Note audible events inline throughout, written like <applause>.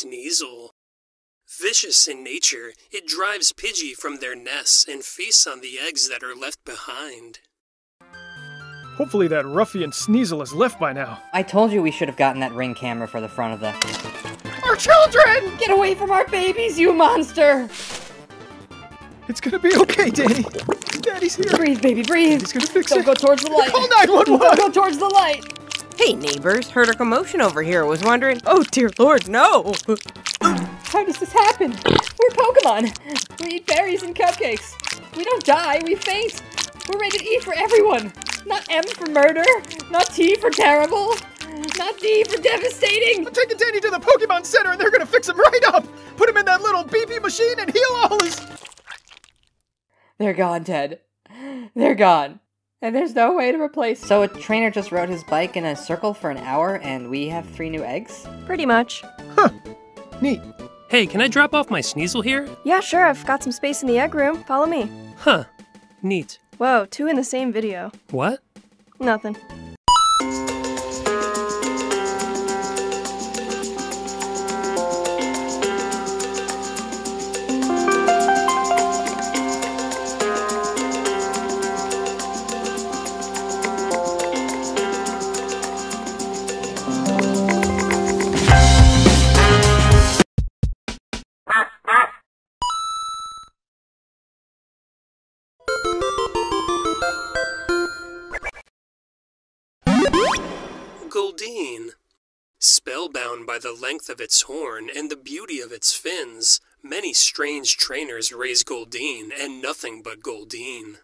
Sneasel. Vicious in nature, it drives Pidgey from their nests and feasts on the eggs that are left behind. Hopefully that ruffian Sneasel is left by now. I told you we should have gotten that ring camera for the front of the. Our children! Get away from our babies, you monster! It's gonna be okay, Danny. Daddy's here. Breathe, baby, breathe. He's gonna fix Don't it. go towards the light. Call 911. Don't go towards the light. Hey, neighbors, heard a commotion over here. Was wondering. Oh, dear lord, no! How does this happen? We're Pokemon. We eat berries and cupcakes. We don't die, we faint. We're rated E for everyone. Not M for murder. Not T for terrible. Not D for devastating. I'm taking Danny to the Pokemon Center and they're gonna fix him right up. Put him in that little BP machine and heal all his. They're gone, Ted. They're gone. And there's no way to replace. So a trainer just rode his bike in a circle for an hour and we have three new eggs? Pretty much. Huh. Neat. Hey, can I drop off my Sneasel here? Yeah, sure, I've got some space in the egg room. Follow me. Huh. Neat. Whoa, two in the same video. What? Nothing. Goldeen. Spellbound by the length of its horn and the beauty of its fins, many strange trainers raise Goldeen and nothing but Goldeen.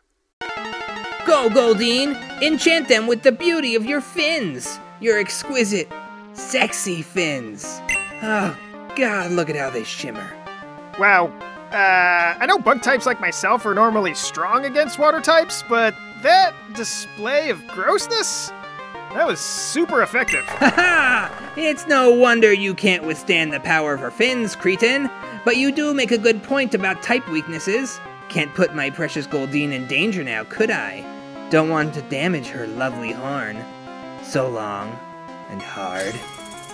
Go, Goldeen! Enchant them with the beauty of your fins! Your exquisite, sexy fins! Oh, God, look at how they shimmer. Wow. Uh, I know bug types like myself are normally strong against water types, but that display of grossness? That was super effective. <laughs> Haha! It's no wonder you can't withstand the power of her fins, cretin. But you do make a good point about type weaknesses. Can't put my precious Goldeen in danger now, could I? Don't want to damage her lovely horn. So long and hard.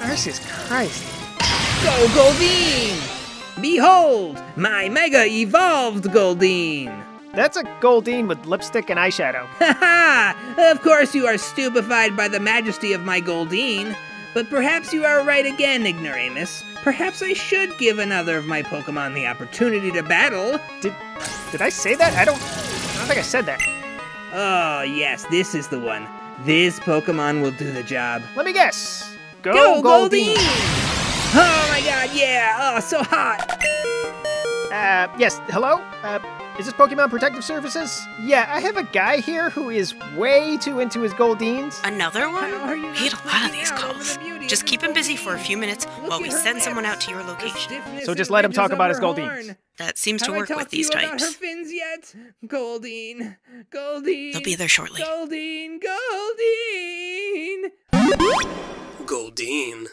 Jesus Christ. Go, Goldeen! Behold, my mega evolved Goldeen! That's a Goldeen with lipstick and eyeshadow. <laughs> Ha ha! Of course you are stupefied by the majesty of my Goldeen. But perhaps you are right again, Ignoramus. Perhaps I should give another of my Pokemon the opportunity to battle. Did did I say that? I don't I don't think I said that. Oh, yes, this is the one. This Pokemon will do the job. Let me guess. Go, Go, Goldeen. Goldeen! Oh my god, yeah! Oh, so hot! Uh, yes, hello? Uh, is this Pokemon Protective Services? Yeah, I have a guy here who is way too into his Goldeens. Another one? How are you We get a lot of these calls. Just keep him busy for a few minutes while we send someone out to your location. So just let him talk about his her Goldeens. That seems to Have I work talked with to you these about her types. fins yet? Goldeen, Goldeen. They'll be there shortly. Goldeen, Goldeen. Goldeen.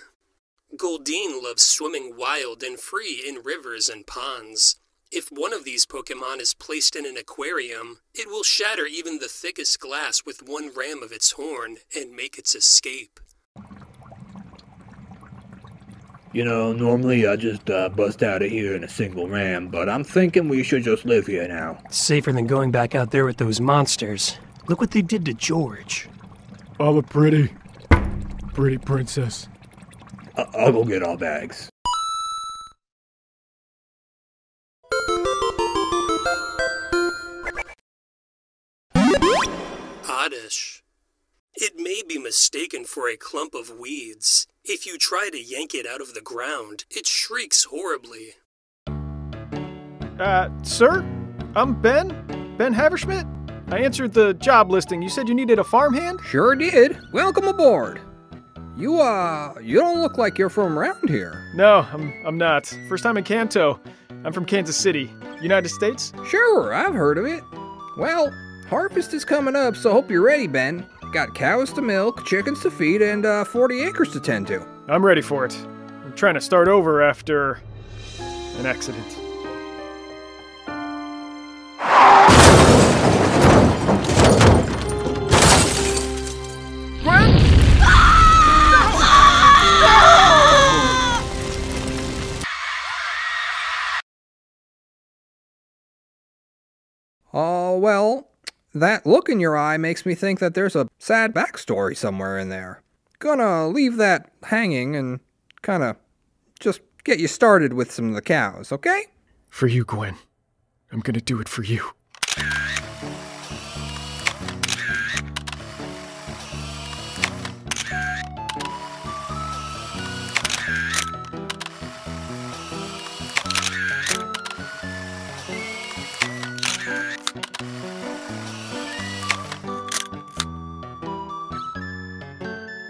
Goldeen loves swimming wild and free in rivers and ponds. If one of these Pokemon is placed in an aquarium, it will shatter even the thickest glass with one ram of its horn and make its escape. You know, normally I just uh, bust out of here in a single ram, but I'm thinking we should just live here now. It's Safer than going back out there with those monsters. Look what they did to George. I'm a pretty, pretty princess. I- I'll go get our bags. Oddish. It may be mistaken for a clump of weeds. If you try to yank it out of the ground, it shrieks horribly. Uh, sir? I'm Ben? Ben Haverschmidt? I answered the job listing. You said you needed a farmhand? Sure did. Welcome aboard. You, uh, you don't look like you're from around here. No, I'm, I'm not. First time in Kanto. I'm from Kansas City, United States. Sure, I've heard of it. Well, Harvest is coming up, so hope you're ready, Ben. Got cows to milk, chickens to feed, and uh, 40 acres to tend to. I'm ready for it. I'm trying to start over after an accident. Oh, uh, well, that look in your eye makes me think that there's a sad backstory somewhere in there. Gonna leave that hanging and kind of just get you started with some of the cows, okay? For you, Gwen. I'm gonna do it for you.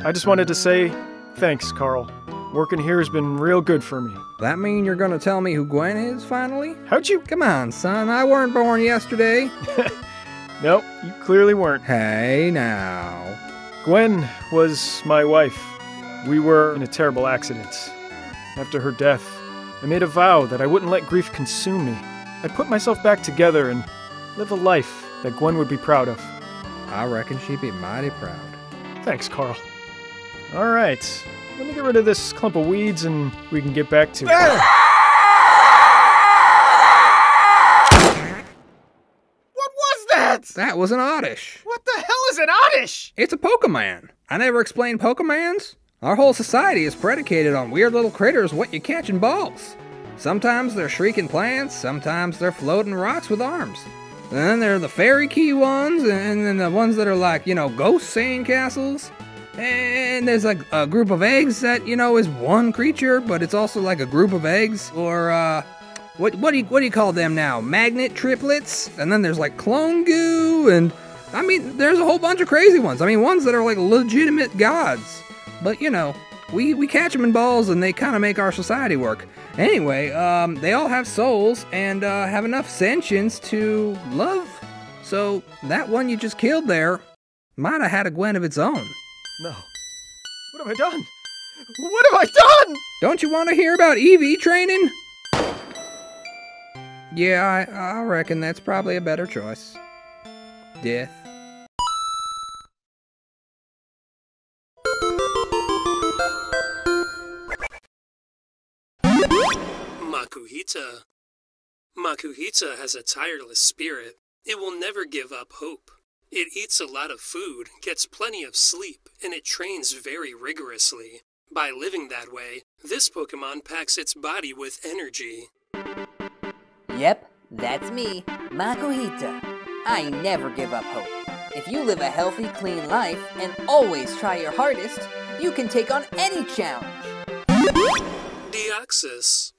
I just wanted to say thanks, Carl. Working here has been real good for me. That mean you're gonna tell me who Gwen is finally? How'd you? Come on, son, I weren't born yesterday. <laughs> Nope, you clearly weren't. hey, now. Gwen was my wife. We were in a terrible accident. After her death, I made a vow that I wouldn't let grief consume me. I'd put myself back together and live a life that Gwen would be proud of. I reckon she'd be mighty proud. Thanks, Carl. All right, let me get rid of this clump of weeds and we can get back to it. What was that? That was an oddish. What the hell is an oddish? It's a Pokemon. I never explained Pokemons. Our whole society is predicated on weird little critters what you catch in balls. Sometimes they're shrieking plants, sometimes they're floating rocks with arms. And then there are the fairy key ones, and then the ones that are like, you know, ghost sandcastles. And there's like a group of eggs that, you know, is one creature, but it's also like a group of eggs. Or, uh, what, what, do you, what do you call them now? Magnet triplets? And then there's like clone goo, and I mean, there's a whole bunch of crazy ones. I mean, ones that are like legitimate gods. But, you know, we, we catch them in balls and they kind of make our society work. Anyway, um, they all have souls and uh, have enough sentience to love. So that one you just killed there might have had a Gwen of its own. No. What have I done? What have I done? Don't you want to hear about EV training? Yeah, I, I reckon that's probably a better choice. Death. Makuhita. Makuhita has a tireless spirit. It will never give up hope. It eats a lot of food, gets plenty of sleep, and it trains very rigorously. By living that way, this Pokemon packs its body with energy. Yep, that's me, Makuhita. I never give up hope. If you live a healthy, clean life and always try your hardest, you can take on any challenge. Deoxys.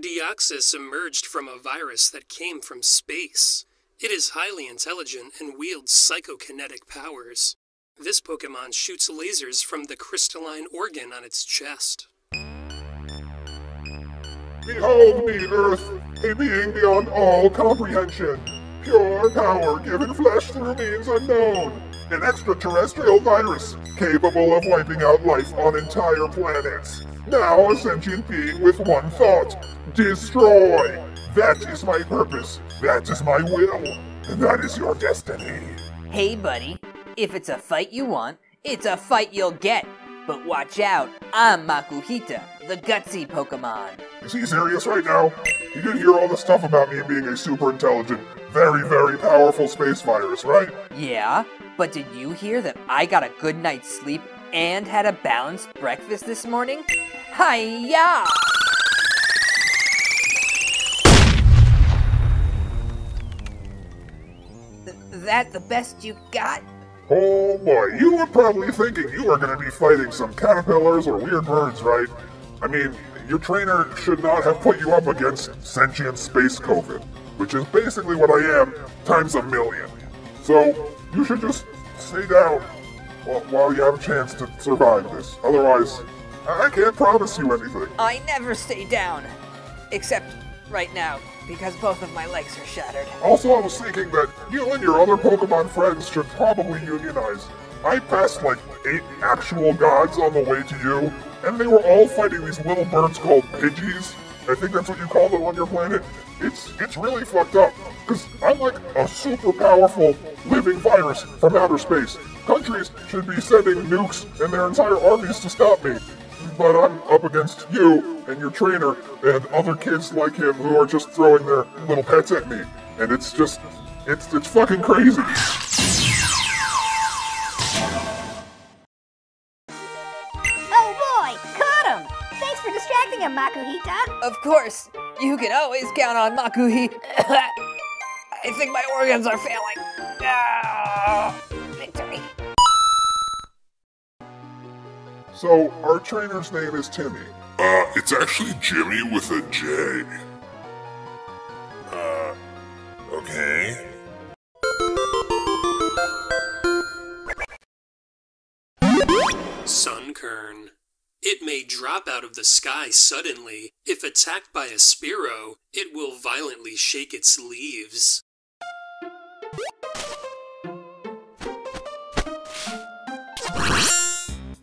Deoxys emerged from a virus that came from space. It is highly intelligent and wields psychokinetic powers. This Pokemon shoots lasers from the crystalline organ on its chest. Behold me, Earth, a being beyond all comprehension. Pure power given flesh through means unknown. An extraterrestrial virus capable of wiping out life on entire planets. Now a sentient being with one thought destroy. That is my purpose. That is my will. And that is your destiny. Hey, buddy, if it's a fight you want, it's a fight you'll get. But watch out, I'm Makuhita, the gutsy Pokemon. Is he serious right now? You did hear all the stuff about me being a super intelligent, very, very powerful space virus, right? Yeah, but did you hear that I got a good night's sleep and had a balanced breakfast this morning? Hiya! That the best you got? Oh boy, you were probably thinking you were going to be fighting some caterpillars or weird birds, right? I mean, your trainer should not have put you up against sentient space COVID, which is basically what I am times a million. So, you should just stay down while, you have a chance to survive this. Otherwise, I can't promise you anything. I never stay down. Except right now, because both of my legs are shattered. Also, I was thinking that you and your other Pokemon friends should probably unionize. I passed like eight actual gods on the way to you, and they were all fighting these little birds called Pidgeys. I think that's what you call them on your planet. It's it's really fucked up. Cause I'm like a super powerful living virus from outer space. Countries should be sending nukes and their entire armies to stop me. But I'm up against you and your trainer and other kids like him who are just throwing their little pets at me. And it's just It's it's fucking crazy. Oh boy, caught him! Thanks for distracting him, Makuhita. Of course, you can always count on Makuhi. <coughs> I think my organs are failing. Ah, So our trainer's name is Timmy. Uh, it's actually Jimmy with a J. Uh, okay. Sunkern. It may drop out of the sky suddenly. If attacked by a Spearow, it will violently shake its leaves.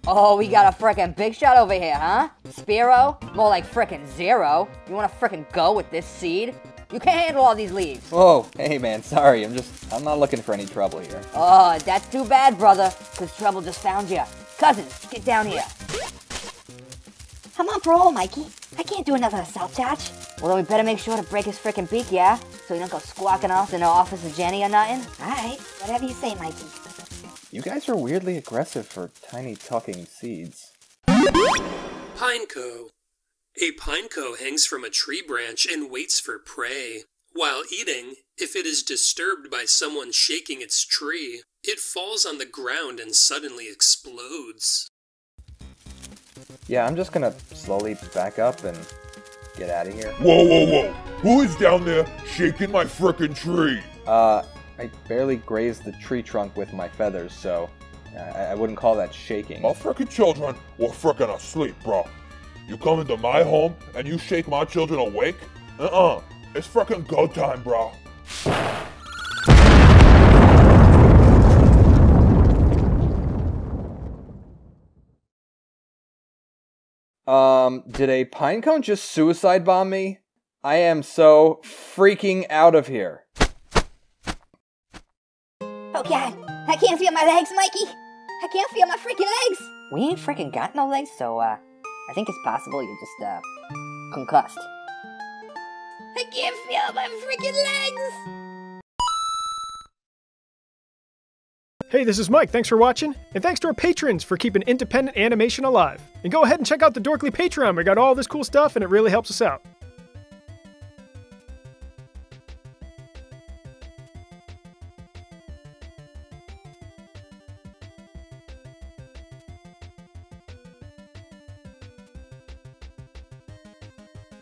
Oh, we got a frickin' big shot over here, huh? Spearow? More like frickin' zero. You wanna frickin' go with this seed? You can't handle all these leaves. Whoa, hey man, sorry, I'm just, I'm not looking for any trouble here. Oh, that's too bad, brother, cause trouble just found you. Cousins, get down here. I'm on parole, Mikey. I can't do another assault charge. Well, then we better make sure to break his frickin' beak, yeah? So you don't go squawking off in the Officer Jenny or nothing? Alright, whatever you say, Mikey. You guys are weirdly aggressive for tiny talking seeds. Pineco. A pineco hangs from a tree branch and waits for prey. While eating, if it is disturbed by someone shaking its tree, it falls on the ground and suddenly explodes. Yeah, I'm just gonna slowly back up and get out of here. Whoa, whoa, whoa! Who is down there shaking my frickin' tree? Uh, I barely grazed the tree trunk with my feathers, so I, I wouldn't call that shaking. My frickin' children were frickin' asleep, bro. You come into my home and you shake my children awake? Uh-uh. It's frickin' go time, bro. Um, did a pinecone just suicide bomb me? I am so freaking out of here. Oh god, I can't feel my legs, Mikey. I can't feel my freaking legs. We ain't freaking got no legs, so, uh, I think it's possible you're just, uh, concussed. I can't feel my freaking legs. Hey, this is Mike. Thanks for watching, and thanks to our patrons for keeping independent animation alive. And go ahead and check out the Dorkly Patreon. We got all this cool stuff, and it really helps us out.